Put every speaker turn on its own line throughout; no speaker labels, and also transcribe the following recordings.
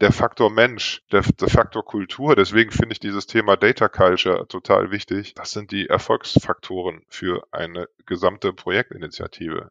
der Faktor Mensch, der, der Faktor Kultur. Deswegen finde ich dieses Thema Data Culture total wichtig. Das sind die Erfolgsfaktoren für eine gesamte Projektinitiative.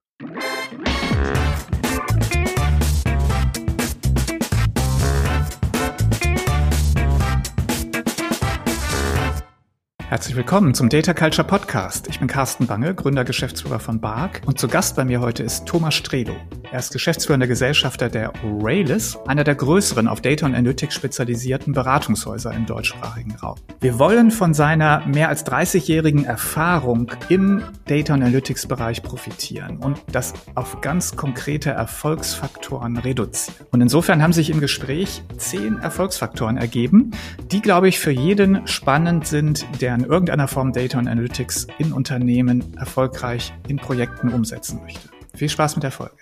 Herzlich willkommen zum Data Culture Podcast. Ich bin Carsten Bange, Gründer, Geschäftsführer von BARC und zu Gast bei mir heute ist Thomas Strelo. Er ist geschäftsführender Gesellschafter der Oralis, einer der größeren auf Data und Analytics spezialisierten Beratungshäuser im deutschsprachigen Raum. Wir wollen von seiner mehr als 30-jährigen Erfahrung im Data und Analytics Bereich profitieren und das auf ganz konkrete Erfolgsfaktoren reduzieren. Und insofern haben sich im Gespräch zehn Erfolgsfaktoren ergeben, die, glaube ich, für jeden spannend sind, der in irgendeiner Form Data und Analytics in Unternehmen erfolgreich in Projekten umsetzen möchte. Viel Spaß mit der Folge.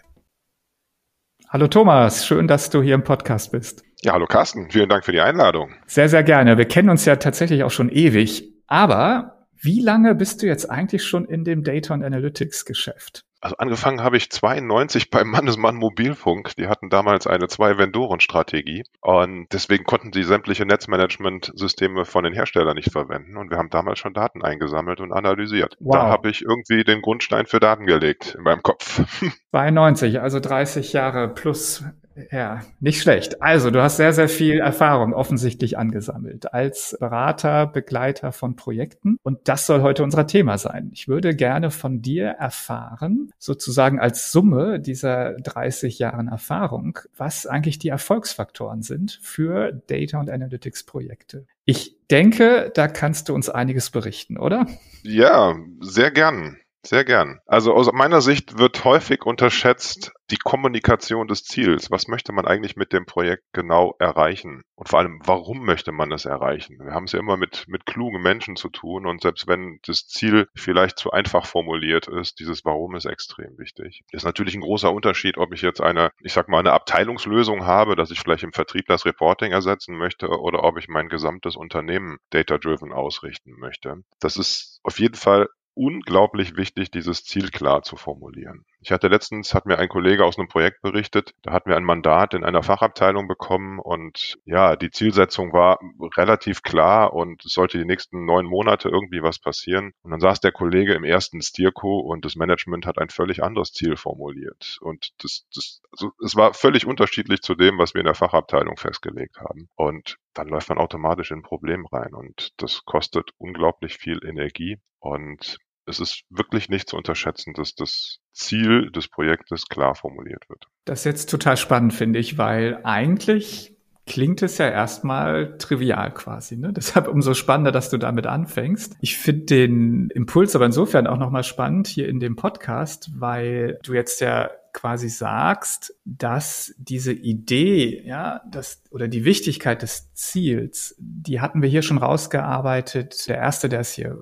Hallo Thomas, schön, dass du hier im Podcast bist.
Ja, hallo Carsten, vielen Dank für die Einladung.
Sehr, sehr gerne. Wir kennen uns ja tatsächlich auch schon ewig. Aber wie lange bist du jetzt eigentlich schon in dem Data und Analytics Geschäft?
Also angefangen habe ich 92 beim Mannesmann Mobilfunk. Die hatten damals eine Zwei-Vendoren-Strategie und deswegen konnten sie sämtliche Netzmanagement-Systeme von den Herstellern nicht verwenden und wir haben damals schon Daten eingesammelt und analysiert. Wow. Da habe ich irgendwie den Grundstein für Daten gelegt in meinem Kopf.
92, also 30 Jahre plus ja, nicht schlecht. Also, du hast sehr, sehr viel Erfahrung offensichtlich angesammelt als Berater, Begleiter von Projekten. Und das soll heute unser Thema sein. Ich würde gerne von dir erfahren, sozusagen als Summe dieser 30 Jahren Erfahrung, was eigentlich die Erfolgsfaktoren sind für Data und Analytics Projekte. Ich denke, da kannst du uns einiges berichten, oder?
Ja, sehr gern. Sehr gern. Also aus meiner Sicht wird häufig unterschätzt die Kommunikation des Ziels. Was möchte man eigentlich mit dem Projekt genau erreichen? Und vor allem, warum möchte man es erreichen? Wir haben es ja immer mit, mit klugen Menschen zu tun und selbst wenn das Ziel vielleicht zu einfach formuliert ist, dieses Warum ist extrem wichtig. Ist natürlich ein großer Unterschied, ob ich jetzt eine, ich sag mal, eine Abteilungslösung habe, dass ich vielleicht im Vertrieb das Reporting ersetzen möchte oder ob ich mein gesamtes Unternehmen data-driven ausrichten möchte. Das ist auf jeden Fall unglaublich wichtig, dieses Ziel klar zu formulieren. Ich hatte letztens, hat mir ein Kollege aus einem Projekt berichtet, da hatten wir ein Mandat in einer Fachabteilung bekommen und ja, die Zielsetzung war relativ klar und es sollte die nächsten neun Monate irgendwie was passieren. Und dann saß der Kollege im ersten Stierco und das Management hat ein völlig anderes Ziel formuliert. Und das, das, also es war völlig unterschiedlich zu dem, was wir in der Fachabteilung festgelegt haben. Und dann läuft man automatisch in ein Problem rein und das kostet unglaublich viel Energie und es ist wirklich nicht zu unterschätzen, dass das Ziel des Projektes klar formuliert wird.
Das ist jetzt total spannend, finde ich, weil eigentlich klingt es ja erstmal trivial quasi. Ne? Deshalb umso spannender, dass du damit anfängst. Ich finde den Impuls aber insofern auch nochmal spannend hier in dem Podcast, weil du jetzt ja quasi sagst, dass diese Idee, ja, das oder die Wichtigkeit des Ziels, die hatten wir hier schon rausgearbeitet. Der erste, der es hier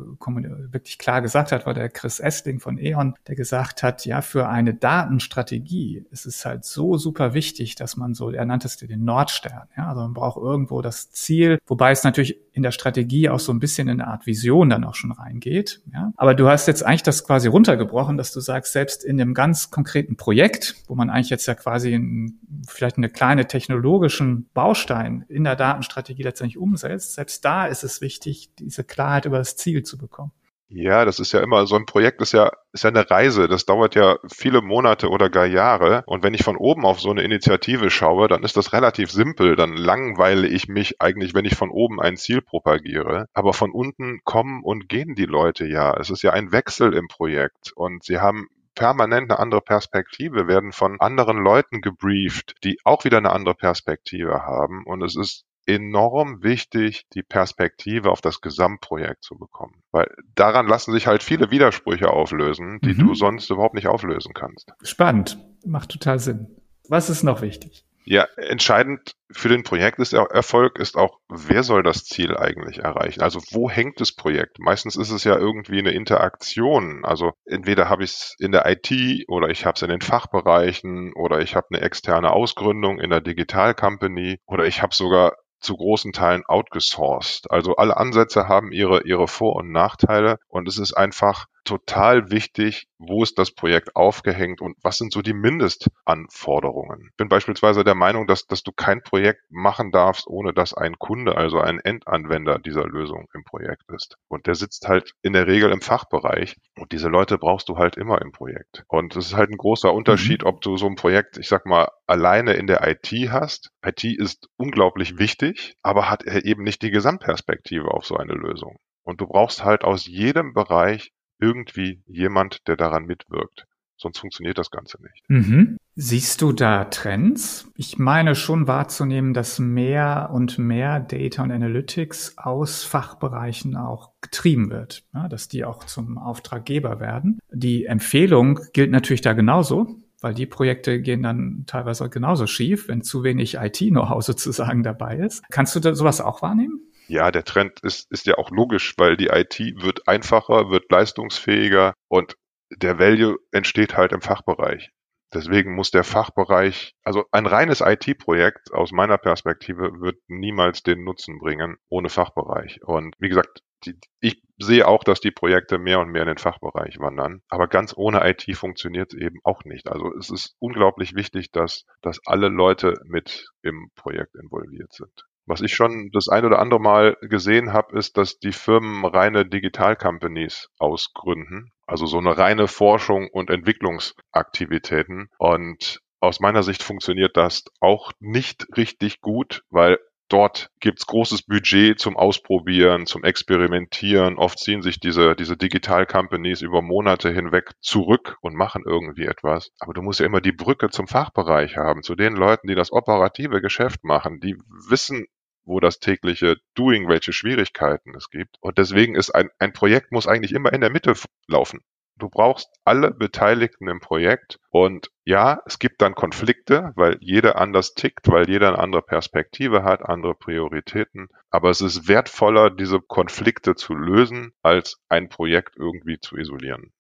wirklich klar gesagt hat, war der Chris Essling von E.ON, der gesagt hat, ja, für eine Datenstrategie ist es halt so super wichtig, dass man so, er nannte es den Nordstern, ja, also man braucht irgendwo das Ziel, wobei es natürlich in der Strategie auch so ein bisschen in eine Art Vision dann auch schon reingeht, ja. Aber du hast jetzt eigentlich das quasi runtergebrochen, dass du sagst, selbst in einem ganz konkreten Projekt, wo man eigentlich jetzt ja quasi in, vielleicht eine kleine technologischen Baustein in der Datenstrategie letztendlich umsetzt, selbst da ist es wichtig, diese Klarheit über das Ziel zu bekommen.
Ja, das ist ja immer, so ein Projekt ist ja, ist ja eine Reise. Das dauert ja viele Monate oder gar Jahre. Und wenn ich von oben auf so eine Initiative schaue, dann ist das relativ simpel. Dann langweile ich mich eigentlich, wenn ich von oben ein Ziel propagiere. Aber von unten kommen und gehen die Leute ja. Es ist ja ein Wechsel im Projekt. Und sie haben permanent eine andere Perspektive, werden von anderen Leuten gebrieft, die auch wieder eine andere Perspektive haben. Und es ist enorm wichtig, die Perspektive auf das Gesamtprojekt zu bekommen. Weil daran lassen sich halt viele Widersprüche auflösen, die mhm. du sonst überhaupt nicht auflösen kannst.
Spannend. Macht total Sinn. Was ist noch wichtig?
Ja, entscheidend für den Projekt ist Erfolg ist auch, wer soll das Ziel eigentlich erreichen? Also wo hängt das Projekt? Meistens ist es ja irgendwie eine Interaktion. Also entweder habe ich es in der IT oder ich habe es in den Fachbereichen oder ich habe eine externe Ausgründung in der Digital Company oder ich habe sogar zu großen Teilen outgesourced. Also alle Ansätze haben ihre, ihre Vor- und Nachteile und es ist einfach total wichtig, wo ist das Projekt aufgehängt und was sind so die Mindestanforderungen. Ich bin beispielsweise der Meinung, dass, dass du kein Projekt machen darfst, ohne dass ein Kunde, also ein Endanwender dieser Lösung im Projekt ist. Und der sitzt halt in der Regel im Fachbereich und diese Leute brauchst du halt immer im Projekt. Und es ist halt ein großer Unterschied, mhm. ob du so ein Projekt, ich sag mal, alleine in der IT hast. IT ist unglaublich wichtig, aber hat eben nicht die Gesamtperspektive auf so eine Lösung. Und du brauchst halt aus jedem Bereich irgendwie jemand, der daran mitwirkt. Sonst funktioniert das Ganze nicht.
Mhm. Siehst du da Trends? Ich meine schon wahrzunehmen, dass mehr und mehr Data und Analytics aus Fachbereichen auch getrieben wird, ja, dass die auch zum Auftraggeber werden. Die Empfehlung gilt natürlich da genauso, weil die Projekte gehen dann teilweise genauso schief, wenn zu wenig IT-Know-how sozusagen dabei ist. Kannst du da sowas auch wahrnehmen?
Ja, der Trend ist, ist ja auch logisch, weil die IT wird einfacher, wird leistungsfähiger und der Value entsteht halt im Fachbereich. Deswegen muss der Fachbereich, also ein reines IT-Projekt aus meiner Perspektive wird niemals den Nutzen bringen ohne Fachbereich. Und wie gesagt, die, ich sehe auch, dass die Projekte mehr und mehr in den Fachbereich wandern. Aber ganz ohne IT funktioniert es eben auch nicht. Also es ist unglaublich wichtig, dass, dass alle Leute mit im Projekt involviert sind. Was ich schon das ein oder andere Mal gesehen habe, ist, dass die Firmen reine Digital-Companies ausgründen. Also so eine reine Forschung und Entwicklungsaktivitäten. Und aus meiner Sicht funktioniert das auch nicht richtig gut, weil dort gibt's großes Budget zum Ausprobieren, zum Experimentieren. Oft ziehen sich diese, diese Digital-Companies über Monate hinweg zurück und machen irgendwie etwas. Aber du musst ja immer die Brücke zum Fachbereich haben, zu den Leuten, die das operative Geschäft machen, die wissen, wo das tägliche Doing, welche Schwierigkeiten es gibt. Und deswegen ist ein, ein Projekt muss eigentlich immer in der Mitte laufen. Du brauchst alle Beteiligten im Projekt und ja, es gibt dann Konflikte, weil jeder anders tickt, weil jeder eine andere Perspektive hat, andere Prioritäten. Aber es ist wertvoller, diese Konflikte zu lösen, als ein Projekt irgendwie zu isolieren.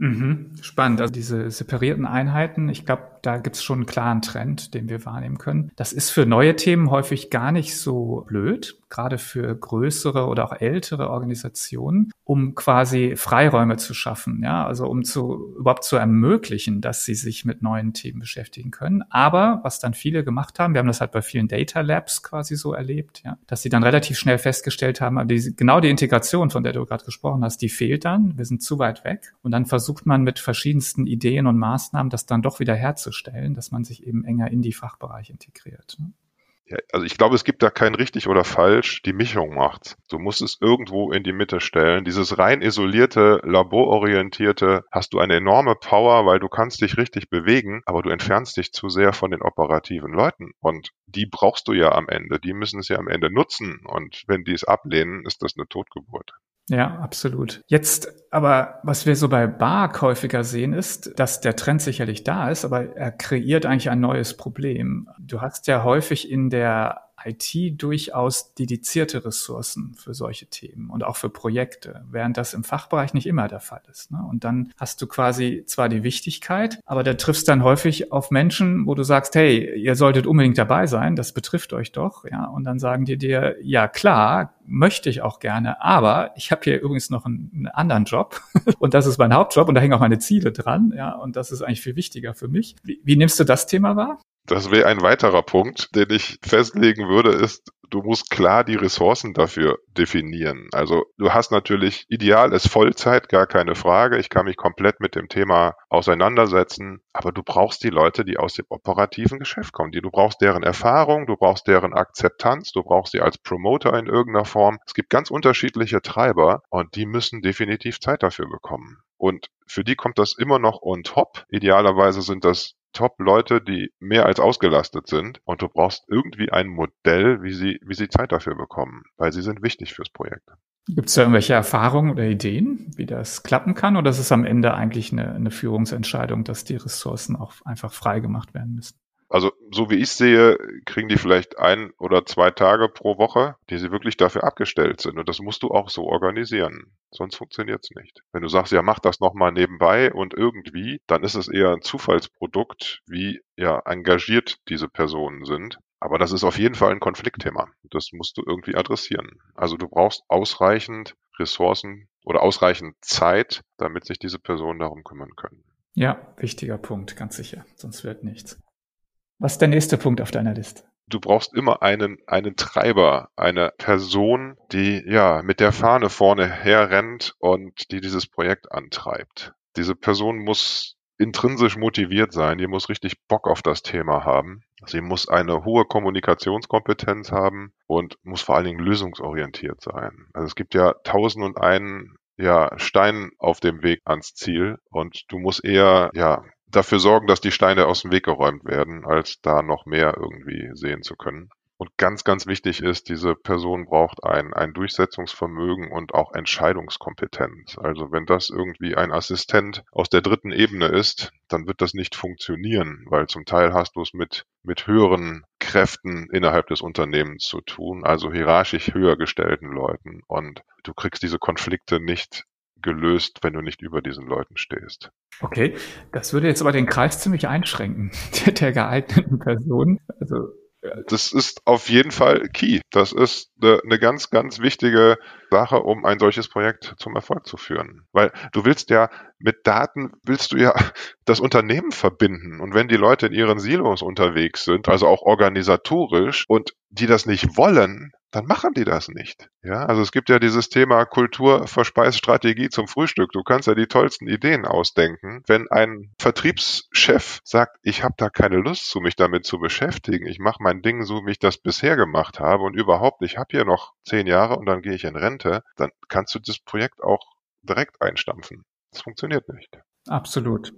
Mhm, spannend. Also diese separierten Einheiten, ich glaube, da gibt es schon einen klaren Trend, den wir wahrnehmen können. Das ist für neue Themen häufig gar nicht so blöd, gerade für größere oder auch ältere Organisationen, um quasi Freiräume zu schaffen, ja, also um zu überhaupt zu ermöglichen, dass sie sich mit neuen Themen beschäftigen können. Aber was dann viele gemacht haben, wir haben das halt bei vielen Data Labs quasi so erlebt, ja, dass sie dann relativ schnell festgestellt haben, die, genau die Integration, von der du gerade gesprochen hast, die fehlt dann. Wir sind zu weit weg. Und dann versucht man mit verschiedensten Ideen und Maßnahmen das dann doch wieder herzustellen, dass man sich eben enger in die Fachbereiche integriert. Ne?
Also ich glaube, es gibt da kein richtig oder falsch, die Mischung macht. Du musst es irgendwo in die Mitte stellen. Dieses rein isolierte, labororientierte, hast du eine enorme Power, weil du kannst dich richtig bewegen, aber du entfernst dich zu sehr von den operativen Leuten. Und die brauchst du ja am Ende. Die müssen es ja am Ende nutzen. Und wenn die es ablehnen, ist das eine Totgeburt.
Ja, absolut. Jetzt aber, was wir so bei Bark häufiger sehen, ist, dass der Trend sicherlich da ist, aber er kreiert eigentlich ein neues Problem. Du hast ja häufig in der IT durchaus dedizierte Ressourcen für solche Themen und auch für Projekte, während das im Fachbereich nicht immer der Fall ist. Ne? Und dann hast du quasi zwar die Wichtigkeit, aber da triffst dann häufig auf Menschen, wo du sagst, hey, ihr solltet unbedingt dabei sein, das betrifft euch doch, ja, und dann sagen die dir, ja klar, möchte ich auch gerne, aber ich habe hier übrigens noch einen, einen anderen Job und das ist mein Hauptjob und da hängen auch meine Ziele dran, ja, und das ist eigentlich viel wichtiger für mich. Wie, wie nimmst du das Thema wahr?
Das wäre ein weiterer Punkt, den ich festlegen würde, ist, du musst klar die Ressourcen dafür definieren. Also du hast natürlich, ideal ist Vollzeit, gar keine Frage. Ich kann mich komplett mit dem Thema auseinandersetzen, aber du brauchst die Leute, die aus dem operativen Geschäft kommen. Die, du brauchst deren Erfahrung, du brauchst deren Akzeptanz, du brauchst sie als Promoter in irgendeiner Form. Es gibt ganz unterschiedliche Treiber und die müssen definitiv Zeit dafür bekommen. Und für die kommt das immer noch on top. Idealerweise sind das Top-Leute, die mehr als ausgelastet sind und du brauchst irgendwie ein Modell, wie sie, wie sie Zeit dafür bekommen, weil sie sind wichtig fürs Projekt.
Gibt es da irgendwelche Erfahrungen oder Ideen, wie das klappen kann oder ist es am Ende eigentlich eine, eine Führungsentscheidung, dass die Ressourcen auch einfach frei gemacht werden müssen?
Also so wie ich sehe, kriegen die vielleicht ein oder zwei Tage pro Woche, die sie wirklich dafür abgestellt sind. Und das musst du auch so organisieren. Sonst funktioniert es nicht. Wenn du sagst, ja, mach das nochmal nebenbei und irgendwie, dann ist es eher ein Zufallsprodukt, wie ja engagiert diese Personen sind. Aber das ist auf jeden Fall ein Konfliktthema. Das musst du irgendwie adressieren. Also du brauchst ausreichend Ressourcen oder ausreichend Zeit, damit sich diese Personen darum kümmern können.
Ja, wichtiger Punkt, ganz sicher. Sonst wird nichts. Was ist der nächste Punkt auf deiner Liste?
Du brauchst immer einen, einen Treiber, eine Person, die ja mit der Fahne vorne herrennt und die dieses Projekt antreibt. Diese Person muss intrinsisch motiviert sein, die muss richtig Bock auf das Thema haben. Sie muss eine hohe Kommunikationskompetenz haben und muss vor allen Dingen lösungsorientiert sein. Also es gibt ja tausend und einen ja, Stein auf dem Weg ans Ziel und du musst eher ja dafür sorgen, dass die Steine aus dem Weg geräumt werden, als da noch mehr irgendwie sehen zu können. Und ganz, ganz wichtig ist, diese Person braucht ein, ein Durchsetzungsvermögen und auch Entscheidungskompetenz. Also wenn das irgendwie ein Assistent aus der dritten Ebene ist, dann wird das nicht funktionieren, weil zum Teil hast du es mit, mit höheren Kräften innerhalb des Unternehmens zu tun, also hierarchisch höher gestellten Leuten. Und du kriegst diese Konflikte nicht gelöst, wenn du nicht über diesen Leuten stehst.
Okay, das würde jetzt aber den Kreis ziemlich einschränken, der geeigneten Person. Also
das ist auf jeden Fall key. Das ist eine ganz, ganz wichtige Sache, um ein solches Projekt zum Erfolg zu führen. Weil du willst ja mit Daten willst du ja das Unternehmen verbinden. Und wenn die Leute in ihren Silos unterwegs sind, also auch organisatorisch, und die das nicht wollen, dann machen die das nicht. Ja, also es gibt ja dieses Thema Kultur verspeist Strategie zum Frühstück. Du kannst ja die tollsten Ideen ausdenken. Wenn ein Vertriebschef sagt, ich habe da keine Lust zu, mich damit zu beschäftigen, ich mache mein Ding so, wie ich das bisher gemacht habe und überhaupt, ich habe hier noch zehn Jahre und dann gehe ich in Rente, dann kannst du das Projekt auch direkt einstampfen. Das funktioniert nicht.
Absolut.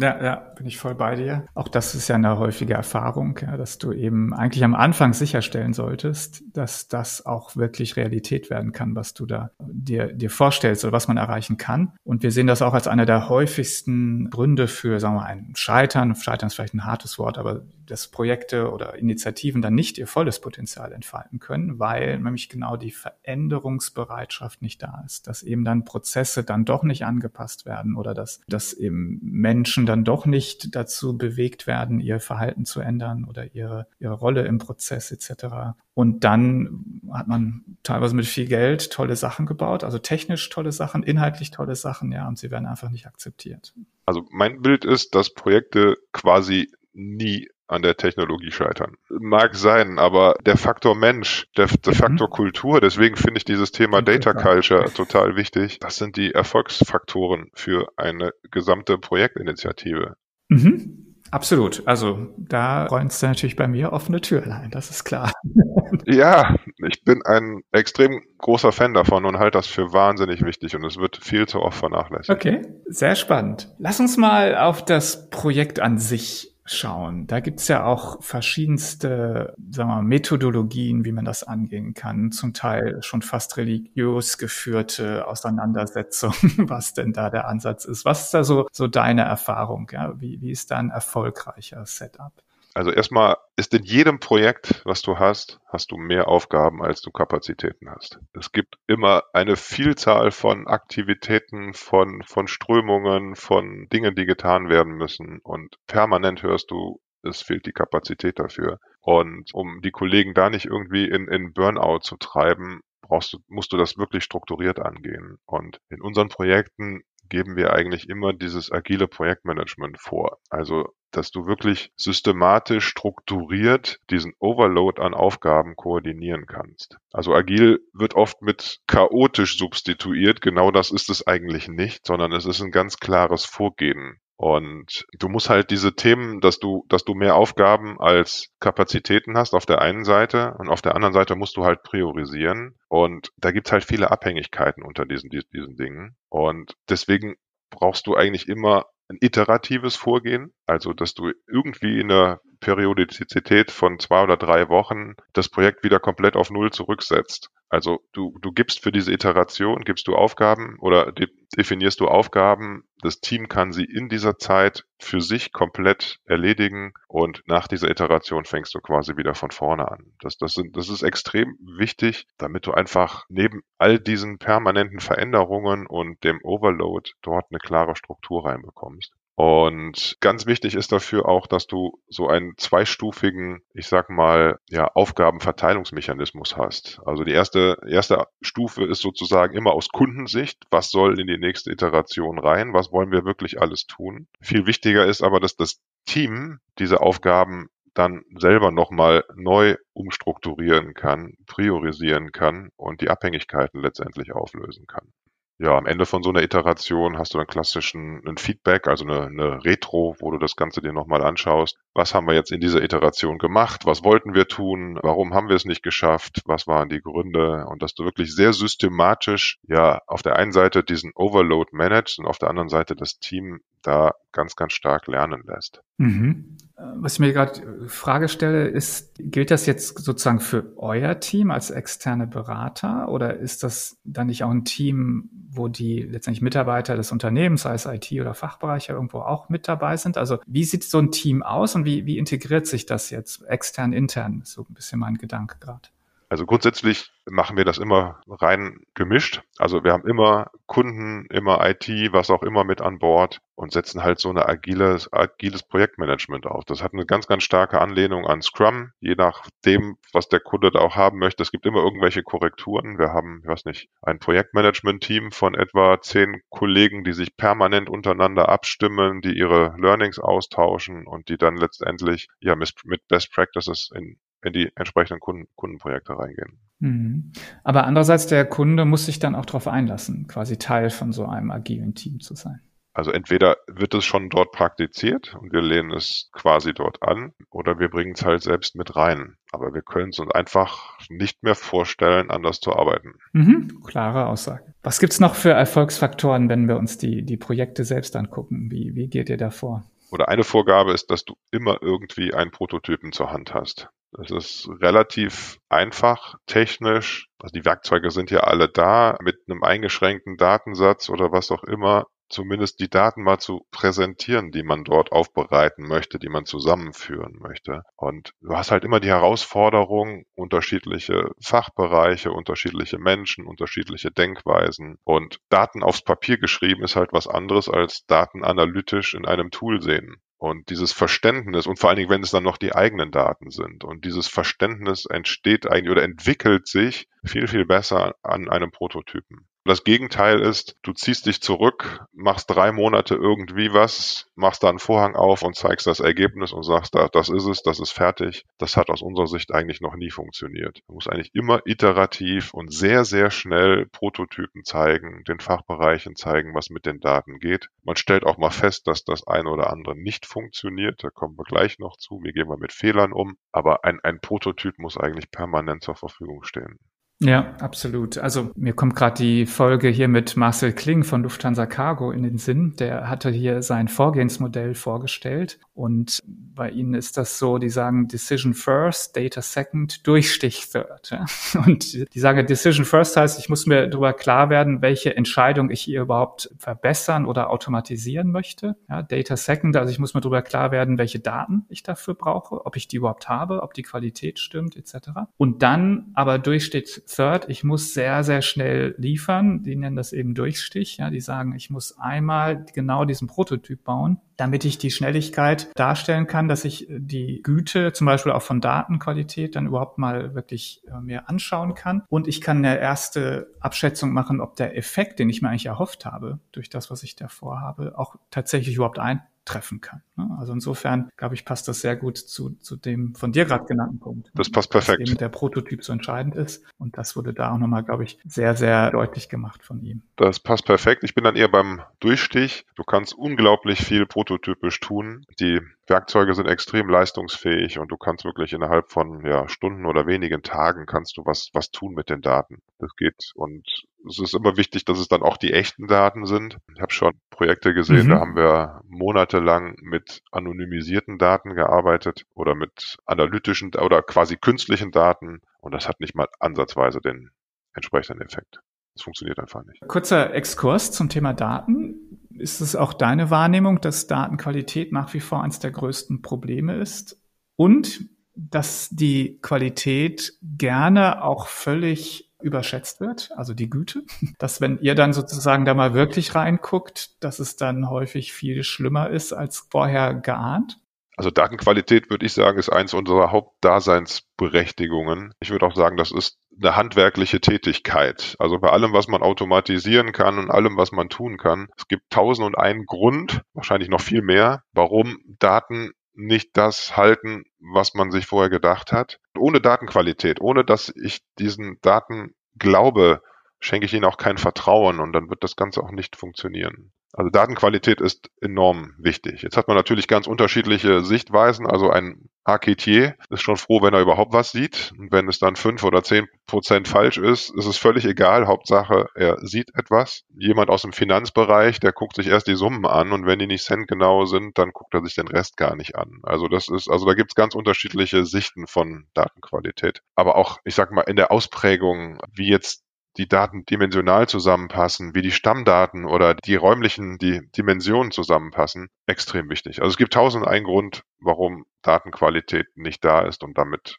Ja, ja, bin ich voll bei dir. Auch das ist ja eine häufige Erfahrung, ja, dass du eben eigentlich am Anfang sicherstellen solltest, dass das auch wirklich Realität werden kann, was du da dir, dir vorstellst oder was man erreichen kann. Und wir sehen das auch als einer der häufigsten Gründe für, sagen wir mal, ein Scheitern. Scheitern ist vielleicht ein hartes Wort, aber dass Projekte oder Initiativen dann nicht ihr volles Potenzial entfalten können, weil nämlich genau die Veränderungsbereitschaft nicht da ist, dass eben dann Prozesse dann doch nicht angepasst werden oder dass, dass eben Menschen dann doch nicht dazu bewegt werden, ihr Verhalten zu ändern oder ihre, ihre Rolle im Prozess etc. Und dann hat man teilweise mit viel Geld tolle Sachen gebaut, also technisch tolle Sachen, inhaltlich tolle Sachen, ja, und sie werden einfach nicht akzeptiert.
Also mein Bild ist, dass Projekte quasi nie an der Technologie scheitern. Mag sein, aber der Faktor Mensch, der, der mhm. Faktor Kultur, deswegen finde ich dieses Thema Data Culture total wichtig. Das sind die Erfolgsfaktoren für eine gesamte Projektinitiative.
Mhm. Absolut. Also da räumst du natürlich bei mir offene Türen ein, das ist klar.
Ja, ich bin ein extrem großer Fan davon und halte das für wahnsinnig wichtig und es wird viel zu oft vernachlässigt.
Okay, sehr spannend. Lass uns mal auf das Projekt an sich schauen. Da gibt's ja auch verschiedenste sagen wir, Methodologien, wie man das angehen kann. Zum Teil schon fast religiös geführte Auseinandersetzungen, was denn da der Ansatz ist. Was ist da so, so deine Erfahrung? Ja? Wie, wie ist da ein erfolgreicher Setup?
Also erstmal ist in jedem Projekt, was du hast, hast du mehr Aufgaben, als du Kapazitäten hast. Es gibt immer eine Vielzahl von Aktivitäten, von, von Strömungen, von Dingen, die getan werden müssen. Und permanent hörst du, es fehlt die Kapazität dafür. Und um die Kollegen da nicht irgendwie in, in Burnout zu treiben, brauchst du, musst du das wirklich strukturiert angehen. Und in unseren Projekten geben wir eigentlich immer dieses agile Projektmanagement vor. Also dass du wirklich systematisch strukturiert diesen Overload an Aufgaben koordinieren kannst. Also agil wird oft mit chaotisch substituiert. Genau das ist es eigentlich nicht, sondern es ist ein ganz klares Vorgehen. Und du musst halt diese Themen, dass du, dass du mehr Aufgaben als Kapazitäten hast auf der einen Seite und auf der anderen Seite musst du halt priorisieren. Und da gibt's halt viele Abhängigkeiten unter diesen, diesen Dingen. Und deswegen brauchst du eigentlich immer ein iteratives Vorgehen, also dass du irgendwie in einer Periodizität von zwei oder drei Wochen das Projekt wieder komplett auf Null zurücksetzt. Also du, du gibst für diese Iteration, gibst du Aufgaben oder de definierst du Aufgaben. Das Team kann sie in dieser Zeit für sich komplett erledigen und nach dieser Iteration fängst du quasi wieder von vorne an. Das, das, sind, das ist extrem wichtig, damit du einfach neben all diesen permanenten Veränderungen und dem Overload dort eine klare Struktur reinbekommst. Und ganz wichtig ist dafür auch, dass du so einen zweistufigen, ich sag mal, ja, Aufgabenverteilungsmechanismus hast. Also die erste, erste Stufe ist sozusagen immer aus Kundensicht. Was soll in die nächste Iteration rein? Was wollen wir wirklich alles tun? Viel wichtiger ist aber, dass das Team diese Aufgaben dann selber nochmal neu umstrukturieren kann, priorisieren kann und die Abhängigkeiten letztendlich auflösen kann. Ja, am Ende von so einer Iteration hast du dann klassischen ein Feedback, also eine, eine Retro, wo du das Ganze dir nochmal anschaust. Was haben wir jetzt in dieser Iteration gemacht? Was wollten wir tun? Warum haben wir es nicht geschafft? Was waren die Gründe? Und dass du wirklich sehr systematisch, ja, auf der einen Seite diesen Overload managst und auf der anderen Seite das Team da ganz, ganz stark lernen lässt.
Mhm. Was ich mir gerade äh, Frage stelle, ist, gilt das jetzt sozusagen für euer Team als externe Berater oder ist das dann nicht auch ein Team, wo die letztendlich Mitarbeiter des Unternehmens, sei es IT oder Fachbereiche, irgendwo auch mit dabei sind? Also wie sieht so ein Team aus und wie, wie integriert sich das jetzt extern, intern? Ist so ein bisschen mein Gedanke gerade.
Also grundsätzlich machen wir das immer rein gemischt. Also wir haben immer Kunden, immer IT, was auch immer mit an Bord und setzen halt so eine agiles, agiles Projektmanagement auf. Das hat eine ganz, ganz starke Anlehnung an Scrum, je nachdem, was der Kunde da auch haben möchte. Es gibt immer irgendwelche Korrekturen. Wir haben, ich weiß nicht, ein Projektmanagement-Team von etwa zehn Kollegen, die sich permanent untereinander abstimmen, die ihre Learnings austauschen und die dann letztendlich ja mit Best Practices in in die entsprechenden Kunden, Kundenprojekte reingehen.
Mhm. Aber andererseits, der Kunde muss sich dann auch darauf einlassen, quasi Teil von so einem agilen Team zu sein.
Also entweder wird es schon dort praktiziert und wir lehnen es quasi dort an oder wir bringen es halt selbst mit rein. Aber wir können es uns einfach nicht mehr vorstellen, anders zu arbeiten.
Mhm, klare Aussage. Was gibt's noch für Erfolgsfaktoren, wenn wir uns die, die Projekte selbst angucken? Wie, wie geht ihr da vor?
Oder eine Vorgabe ist, dass du immer irgendwie einen Prototypen zur Hand hast. Das ist relativ einfach technisch. Also die Werkzeuge sind ja alle da mit einem eingeschränkten Datensatz oder was auch immer zumindest die Daten mal zu präsentieren, die man dort aufbereiten möchte, die man zusammenführen möchte. Und du hast halt immer die Herausforderung, unterschiedliche Fachbereiche, unterschiedliche Menschen, unterschiedliche Denkweisen. Und Daten aufs Papier geschrieben ist halt was anderes als Daten analytisch in einem Tool sehen. Und dieses Verständnis, und vor allen Dingen, wenn es dann noch die eigenen Daten sind, und dieses Verständnis entsteht eigentlich oder entwickelt sich viel, viel besser an einem Prototypen. Das Gegenteil ist, du ziehst dich zurück, machst drei Monate irgendwie was, machst da einen Vorhang auf und zeigst das Ergebnis und sagst, das ist es, das ist fertig. Das hat aus unserer Sicht eigentlich noch nie funktioniert. Du musst eigentlich immer iterativ und sehr, sehr schnell Prototypen zeigen, den Fachbereichen zeigen, was mit den Daten geht. Man stellt auch mal fest, dass das eine oder andere nicht funktioniert. Da kommen wir gleich noch zu. Wie gehen wir mit Fehlern um? Aber ein, ein Prototyp muss eigentlich permanent zur Verfügung stehen.
Ja, absolut. Also mir kommt gerade die Folge hier mit Marcel Kling von Lufthansa Cargo in den Sinn. Der hatte hier sein Vorgehensmodell vorgestellt und bei ihnen ist das so, die sagen Decision First, Data Second, Durchstich Third. Und die sagen Decision First heißt, ich muss mir darüber klar werden, welche Entscheidung ich hier überhaupt verbessern oder automatisieren möchte. Ja, Data Second, also ich muss mir darüber klar werden, welche Daten ich dafür brauche, ob ich die überhaupt habe, ob die Qualität stimmt etc. Und dann aber Durchstich Third, ich muss sehr, sehr schnell liefern. Die nennen das eben Durchstich. Ja, die sagen, ich muss einmal genau diesen Prototyp bauen, damit ich die Schnelligkeit darstellen kann, dass ich die Güte zum Beispiel auch von Datenqualität dann überhaupt mal wirklich äh, mir anschauen kann. Und ich kann eine erste Abschätzung machen, ob der Effekt, den ich mir eigentlich erhofft habe, durch das, was ich davor habe, auch tatsächlich überhaupt ein treffen kann. Ne? Also insofern, glaube ich, passt das sehr gut zu, zu dem von dir gerade genannten Punkt.
Das passt perfekt. Dass
eben der Prototyp so entscheidend ist. Und das wurde da auch nochmal, glaube ich, sehr, sehr deutlich gemacht von ihm.
Das passt perfekt. Ich bin dann eher beim Durchstich. Du kannst unglaublich viel prototypisch tun. Die Werkzeuge sind extrem leistungsfähig und du kannst wirklich innerhalb von ja, Stunden oder wenigen Tagen kannst du was, was tun mit den Daten. Das geht und es ist immer wichtig, dass es dann auch die echten Daten sind. Ich habe schon Projekte gesehen, mhm. da haben wir monatelang mit anonymisierten Daten gearbeitet oder mit analytischen oder quasi künstlichen Daten und das hat nicht mal ansatzweise den entsprechenden Effekt. Das funktioniert einfach nicht.
Kurzer Exkurs zum Thema Daten. Ist es auch deine Wahrnehmung, dass Datenqualität nach wie vor eines der größten Probleme ist? Und dass die Qualität gerne auch völlig überschätzt wird, also die Güte, dass wenn ihr dann sozusagen da mal wirklich reinguckt, dass es dann häufig viel schlimmer ist als vorher geahnt?
Also Datenqualität würde ich sagen, ist eins unserer Hauptdaseinsberechtigungen. Ich würde auch sagen, das ist eine handwerkliche Tätigkeit. Also bei allem, was man automatisieren kann und allem, was man tun kann. Es gibt tausend und einen Grund, wahrscheinlich noch viel mehr, warum Daten nicht das halten, was man sich vorher gedacht hat. Ohne Datenqualität, ohne dass ich diesen Daten glaube, schenke ich ihnen auch kein Vertrauen und dann wird das Ganze auch nicht funktionieren. Also Datenqualität ist enorm wichtig. Jetzt hat man natürlich ganz unterschiedliche Sichtweisen. Also ein Arquetier ist schon froh, wenn er überhaupt was sieht. Und wenn es dann fünf oder zehn Prozent falsch ist, ist es völlig egal. Hauptsache, er sieht etwas. Jemand aus dem Finanzbereich, der guckt sich erst die Summen an und wenn die nicht centgenau sind, dann guckt er sich den Rest gar nicht an. Also das ist, also da gibt es ganz unterschiedliche Sichten von Datenqualität. Aber auch, ich sag mal, in der Ausprägung, wie jetzt die Daten dimensional zusammenpassen, wie die Stammdaten oder die räumlichen, die Dimensionen zusammenpassen, extrem wichtig. Also es gibt tausend einen Grund, warum Datenqualität nicht da ist und damit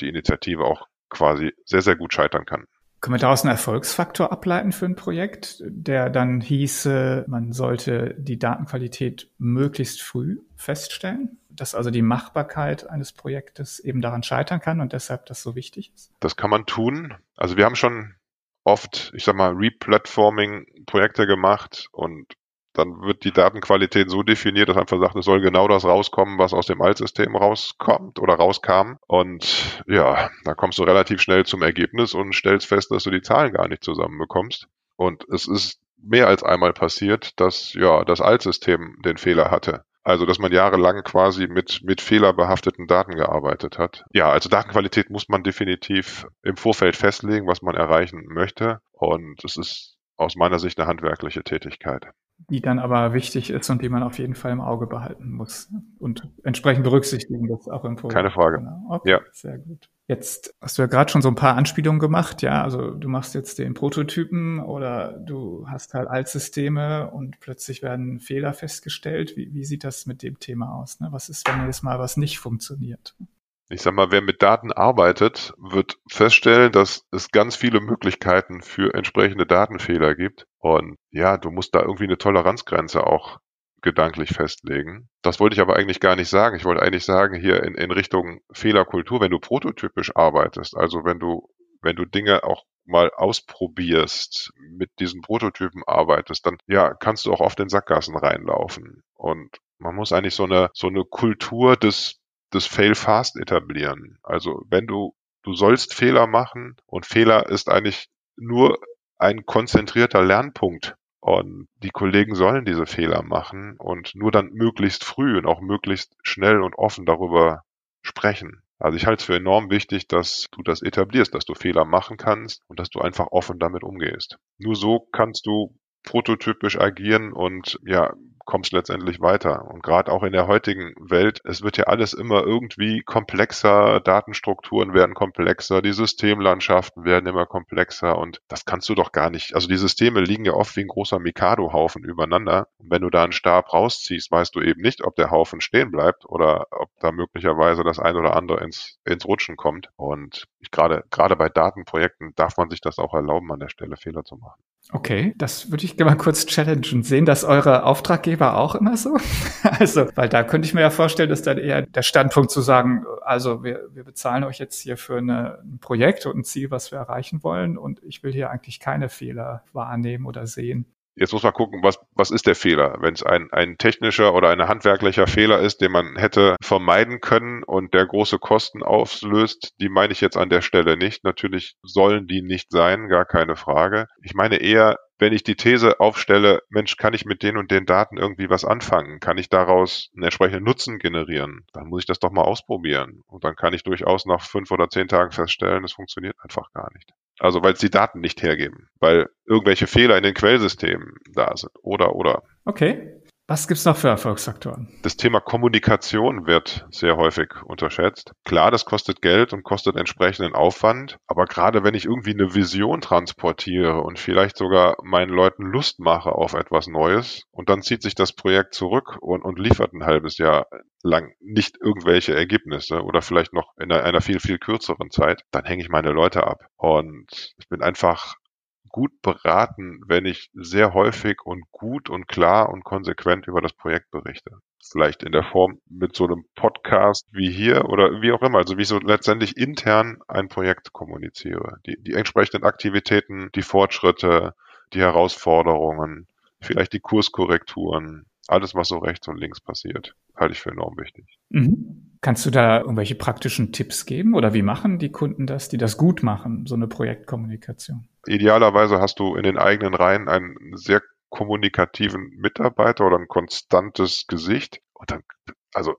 die Initiative auch quasi sehr, sehr gut scheitern kann.
Können wir daraus einen Erfolgsfaktor ableiten für ein Projekt, der dann hieße, man sollte die Datenqualität möglichst früh feststellen? Dass also die Machbarkeit eines Projektes eben daran scheitern kann und deshalb das so wichtig ist?
Das kann man tun. Also wir haben schon oft, ich sag mal, Replatforming-Projekte gemacht und dann wird die Datenqualität so definiert, dass einfach sagt, es soll genau das rauskommen, was aus dem Altsystem rauskommt oder rauskam. Und ja, da kommst du relativ schnell zum Ergebnis und stellst fest, dass du die Zahlen gar nicht zusammenbekommst. Und es ist mehr als einmal passiert, dass ja das Altsystem den Fehler hatte. Also, dass man jahrelang quasi mit, mit fehlerbehafteten Daten gearbeitet hat. Ja, also Datenqualität muss man definitiv im Vorfeld festlegen, was man erreichen möchte. Und es ist aus meiner Sicht eine handwerkliche Tätigkeit.
Die dann aber wichtig ist und die man auf jeden Fall im Auge behalten muss und entsprechend berücksichtigen, das auch im
Vorfeld. Keine Frage.
Genau. Okay, ja. Sehr gut. Jetzt hast du ja gerade schon so ein paar Anspielungen gemacht, ja. Also du machst jetzt den Prototypen oder du hast halt Altsysteme und plötzlich werden Fehler festgestellt. Wie, wie sieht das mit dem Thema aus? Ne? Was ist, wenn jetzt mal was nicht funktioniert?
Ich sag mal, wer mit Daten arbeitet, wird feststellen, dass es ganz viele Möglichkeiten für entsprechende Datenfehler gibt. Und ja, du musst da irgendwie eine Toleranzgrenze auch gedanklich festlegen. Das wollte ich aber eigentlich gar nicht sagen. Ich wollte eigentlich sagen, hier in, in Richtung Fehlerkultur, wenn du prototypisch arbeitest, also wenn du, wenn du Dinge auch mal ausprobierst, mit diesen Prototypen arbeitest, dann ja, kannst du auch oft in Sackgassen reinlaufen. Und man muss eigentlich so eine, so eine Kultur des, des Fail Fast etablieren. Also wenn du, du sollst Fehler machen und Fehler ist eigentlich nur ein konzentrierter Lernpunkt und die Kollegen sollen diese Fehler machen und nur dann möglichst früh und auch möglichst schnell und offen darüber sprechen. Also ich halte es für enorm wichtig, dass du das etablierst, dass du Fehler machen kannst und dass du einfach offen damit umgehst. Nur so kannst du prototypisch agieren und ja, kommst letztendlich weiter. Und gerade auch in der heutigen Welt, es wird ja alles immer irgendwie komplexer, Datenstrukturen werden komplexer, die Systemlandschaften werden immer komplexer und das kannst du doch gar nicht. Also die Systeme liegen ja oft wie ein großer Mikado-Haufen übereinander. Und wenn du da einen Stab rausziehst, weißt du eben nicht, ob der Haufen stehen bleibt oder ob da möglicherweise das ein oder andere ins, ins Rutschen kommt. Und gerade, gerade bei Datenprojekten darf man sich das auch erlauben, an der Stelle Fehler zu machen.
Okay, das würde ich gerne mal kurz challengen. Sehen das eure Auftraggeber auch immer so? also, weil da könnte ich mir ja vorstellen, dass dann eher der Standpunkt zu sagen, also wir, wir bezahlen euch jetzt hier für eine, ein Projekt und ein Ziel, was wir erreichen wollen und ich will hier eigentlich keine Fehler wahrnehmen oder sehen.
Jetzt muss man gucken, was, was ist der Fehler? Wenn es ein, ein technischer oder ein handwerklicher Fehler ist, den man hätte vermeiden können und der große Kosten auslöst, die meine ich jetzt an der Stelle nicht. Natürlich sollen die nicht sein, gar keine Frage. Ich meine eher, wenn ich die These aufstelle, Mensch, kann ich mit den und den Daten irgendwie was anfangen? Kann ich daraus einen entsprechenden Nutzen generieren? Dann muss ich das doch mal ausprobieren. Und dann kann ich durchaus nach fünf oder zehn Tagen feststellen, es funktioniert einfach gar nicht. Also weil es die Daten nicht hergeben, weil irgendwelche Fehler in den Quellsystemen da sind. Oder, oder.
Okay. Was gibt's noch für Erfolgsfaktoren?
Das Thema Kommunikation wird sehr häufig unterschätzt. Klar, das kostet Geld und kostet entsprechenden Aufwand, aber gerade wenn ich irgendwie eine Vision transportiere und vielleicht sogar meinen Leuten Lust mache auf etwas Neues und dann zieht sich das Projekt zurück und, und liefert ein halbes Jahr lang nicht irgendwelche Ergebnisse oder vielleicht noch in einer, einer viel, viel kürzeren Zeit, dann hänge ich meine Leute ab. Und ich bin einfach gut beraten, wenn ich sehr häufig und gut und klar und konsequent über das Projekt berichte. Vielleicht in der Form mit so einem Podcast wie hier oder wie auch immer. Also wie ich so letztendlich intern ein Projekt kommuniziere. Die, die entsprechenden Aktivitäten, die Fortschritte, die Herausforderungen, vielleicht die Kurskorrekturen, alles, was so rechts und links passiert, halte ich für enorm wichtig.
Mhm. Kannst du da irgendwelche praktischen Tipps geben oder wie machen die Kunden das, die das gut machen, so eine Projektkommunikation?
Idealerweise hast du in den eigenen Reihen einen sehr kommunikativen Mitarbeiter oder ein konstantes Gesicht und dann also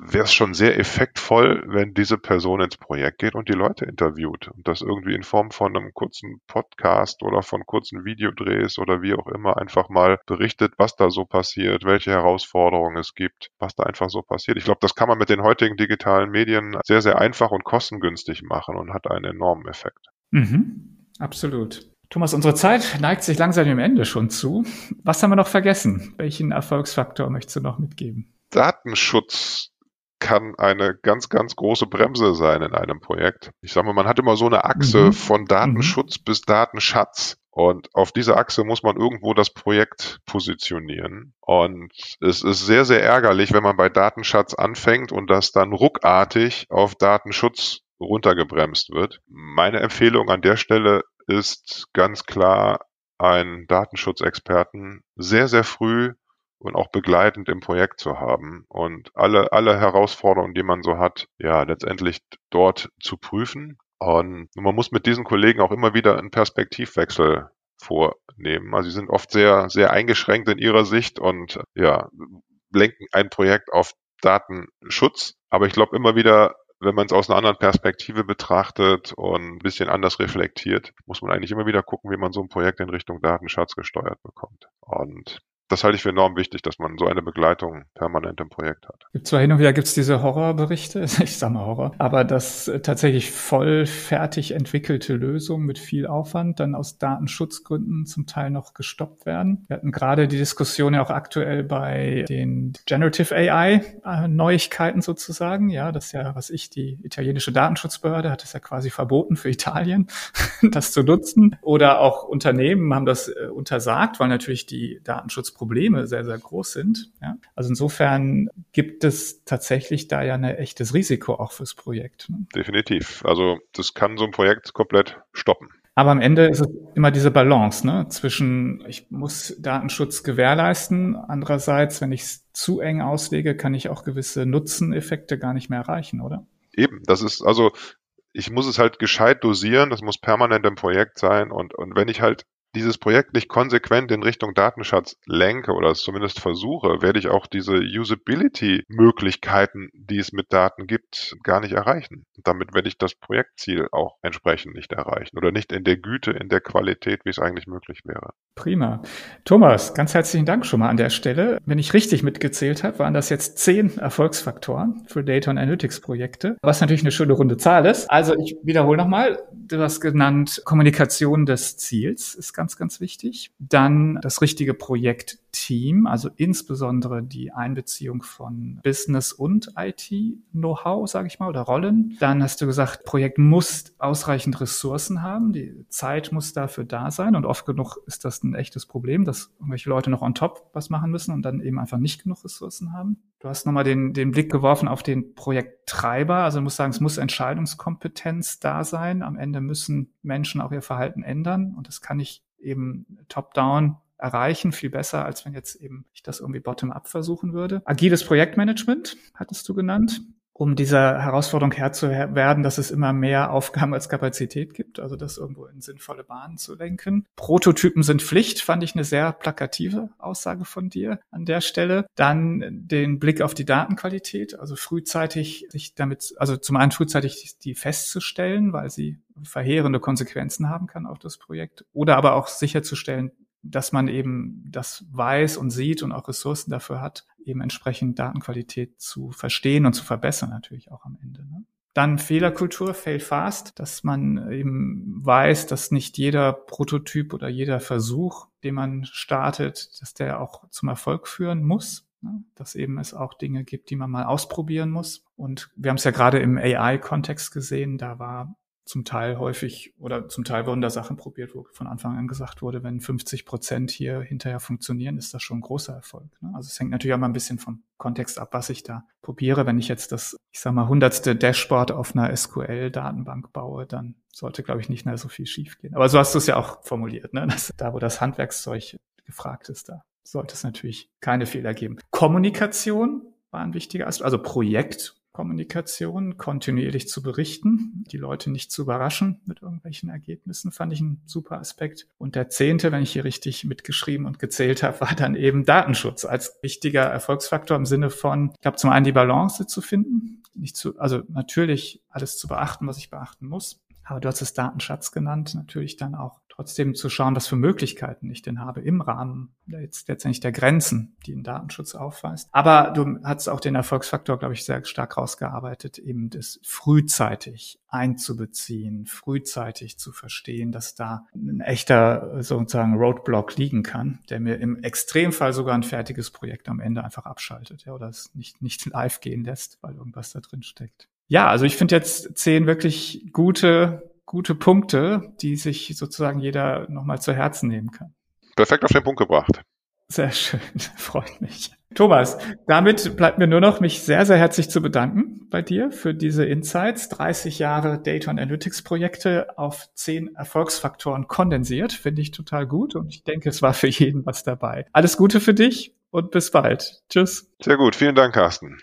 wäre es schon sehr effektvoll, wenn diese Person ins Projekt geht und die Leute interviewt und das irgendwie in Form von einem kurzen Podcast oder von kurzen Videodrehs oder wie auch immer einfach mal berichtet, was da so passiert, welche Herausforderungen es gibt, was da einfach so passiert. Ich glaube, das kann man mit den heutigen digitalen Medien sehr, sehr einfach und kostengünstig machen und hat einen enormen Effekt.
Mhm, absolut. Thomas, unsere Zeit neigt sich langsam dem Ende schon zu. Was haben wir noch vergessen? Welchen Erfolgsfaktor möchtest du noch mitgeben?
Datenschutz kann eine ganz, ganz große Bremse sein in einem Projekt. Ich sage mal, man hat immer so eine Achse mhm. von Datenschutz mhm. bis Datenschatz. Und auf dieser Achse muss man irgendwo das Projekt positionieren. Und es ist sehr, sehr ärgerlich, wenn man bei Datenschatz anfängt und das dann ruckartig auf Datenschutz runtergebremst wird. Meine Empfehlung an der Stelle ist ganz klar, einen Datenschutzexperten sehr, sehr früh und auch begleitend im Projekt zu haben und alle, alle Herausforderungen, die man so hat, ja, letztendlich dort zu prüfen. Und man muss mit diesen Kollegen auch immer wieder einen Perspektivwechsel vornehmen. Also sie sind oft sehr, sehr eingeschränkt in ihrer Sicht und ja, lenken ein Projekt auf Datenschutz. Aber ich glaube immer wieder, wenn man es aus einer anderen Perspektive betrachtet und ein bisschen anders reflektiert, muss man eigentlich immer wieder gucken, wie man so ein Projekt in Richtung Datenschatz gesteuert bekommt. Und das halte ich für enorm wichtig, dass man so eine Begleitung permanent im Projekt hat.
Gibt zwar hin und wieder gibt's diese Horrorberichte, ich sage mal Horror, aber dass äh, tatsächlich voll fertig entwickelte Lösungen mit viel Aufwand dann aus Datenschutzgründen zum Teil noch gestoppt werden. Wir hatten gerade die Diskussion ja auch aktuell bei den Generative AI äh, Neuigkeiten sozusagen. Ja, das ist ja, was ich, die italienische Datenschutzbehörde hat es ja quasi verboten für Italien, das zu nutzen. Oder auch Unternehmen haben das äh, untersagt, weil natürlich die Datenschutzprobleme Probleme sehr, sehr groß sind. Ja? Also insofern gibt es tatsächlich da ja ein echtes Risiko auch fürs Projekt.
Ne? Definitiv. Also das kann so ein Projekt komplett stoppen.
Aber am Ende ist es immer diese Balance ne? zwischen, ich muss Datenschutz gewährleisten. Andererseits, wenn ich es zu eng auslege, kann ich auch gewisse Nutzeneffekte gar nicht mehr erreichen, oder?
Eben, das ist also, ich muss es halt gescheit dosieren, das muss permanent im Projekt sein und, und wenn ich halt dieses Projekt nicht konsequent in Richtung Datenschatz lenke oder es zumindest versuche, werde ich auch diese Usability-Möglichkeiten, die es mit Daten gibt, gar nicht erreichen. damit werde ich das Projektziel auch entsprechend nicht erreichen oder nicht in der Güte, in der Qualität, wie es eigentlich möglich wäre.
Prima. Thomas, ganz herzlichen Dank schon mal an der Stelle. Wenn ich richtig mitgezählt habe, waren das jetzt zehn Erfolgsfaktoren für Data und Analytics Projekte, was natürlich eine schöne runde Zahl ist. Also ich wiederhole nochmal, du hast genannt Kommunikation des Ziels ist ganz, ganz wichtig. Dann das richtige Projektteam, also insbesondere die Einbeziehung von Business und IT-Know-how, sage ich mal, oder Rollen. Dann hast du gesagt, Projekt muss ausreichend Ressourcen haben, die Zeit muss dafür da sein und oft genug ist das ein echtes Problem, dass irgendwelche Leute noch on top was machen müssen und dann eben einfach nicht genug Ressourcen haben. Du hast nochmal den, den Blick geworfen auf den Projekttreiber. Also du musst sagen, es muss Entscheidungskompetenz da sein. Am Ende müssen Menschen auch ihr Verhalten ändern. Und das kann ich eben top-down erreichen, viel besser, als wenn jetzt eben ich das irgendwie bottom-up versuchen würde. Agiles Projektmanagement hattest du genannt um dieser Herausforderung Herr zu werden, dass es immer mehr Aufgaben als Kapazität gibt, also das irgendwo in sinnvolle Bahnen zu lenken. Prototypen sind Pflicht, fand ich eine sehr plakative Aussage von dir an der Stelle. Dann den Blick auf die Datenqualität, also frühzeitig sich damit, also zum einen frühzeitig die festzustellen, weil sie verheerende Konsequenzen haben kann auf das Projekt, oder aber auch sicherzustellen, dass man eben das weiß und sieht und auch Ressourcen dafür hat, eben entsprechend Datenqualität zu verstehen und zu verbessern natürlich auch am Ende. Ne? Dann Fehlerkultur, fail fast, dass man eben weiß, dass nicht jeder Prototyp oder jeder Versuch, den man startet, dass der auch zum Erfolg führen muss. Ne? Dass eben es auch Dinge gibt, die man mal ausprobieren muss. Und wir haben es ja gerade im AI-Kontext gesehen, da war zum Teil häufig oder zum Teil wurden da Sachen probiert, wo von Anfang an gesagt wurde, wenn 50 Prozent hier hinterher funktionieren, ist das schon ein großer Erfolg. Ne? Also es hängt natürlich auch mal ein bisschen vom Kontext ab, was ich da probiere. Wenn ich jetzt das, ich sag mal, hundertste Dashboard auf einer SQL-Datenbank baue, dann sollte, glaube ich, nicht mehr so viel schiefgehen. Aber so hast du es ja auch formuliert, ne? Dass, da, wo das Handwerkszeug gefragt ist, da sollte es natürlich keine Fehler geben. Kommunikation war ein wichtiger Aspekt, also Projekt Kommunikation kontinuierlich zu berichten, die Leute nicht zu überraschen mit irgendwelchen Ergebnissen, fand ich ein super Aspekt. Und der zehnte, wenn ich hier richtig mitgeschrieben und gezählt habe, war dann eben Datenschutz als wichtiger Erfolgsfaktor im Sinne von, ich glaube, zum einen die Balance zu finden, nicht zu, also natürlich alles zu beachten, was ich beachten muss. Aber du hast es Datenschatz genannt, natürlich dann auch trotzdem zu schauen, was für Möglichkeiten ich denn habe im Rahmen jetzt letztendlich der Grenzen, die ein Datenschutz aufweist. Aber du hast auch den Erfolgsfaktor, glaube ich, sehr stark rausgearbeitet, eben das frühzeitig einzubeziehen, frühzeitig zu verstehen, dass da ein echter sozusagen Roadblock liegen kann, der mir im Extremfall sogar ein fertiges Projekt am Ende einfach abschaltet ja, oder es nicht, nicht live gehen lässt, weil irgendwas da drin steckt. Ja, also ich finde jetzt zehn wirklich gute gute Punkte, die sich sozusagen jeder nochmal zu Herzen nehmen kann.
Perfekt auf den Punkt gebracht.
Sehr schön, freut mich. Thomas, damit bleibt mir nur noch, mich sehr, sehr herzlich zu bedanken bei dir für diese Insights. 30 Jahre Data und Analytics Projekte auf 10 Erfolgsfaktoren kondensiert, finde ich total gut und ich denke, es war für jeden was dabei. Alles Gute für dich und bis bald. Tschüss.
Sehr gut, vielen Dank, Carsten.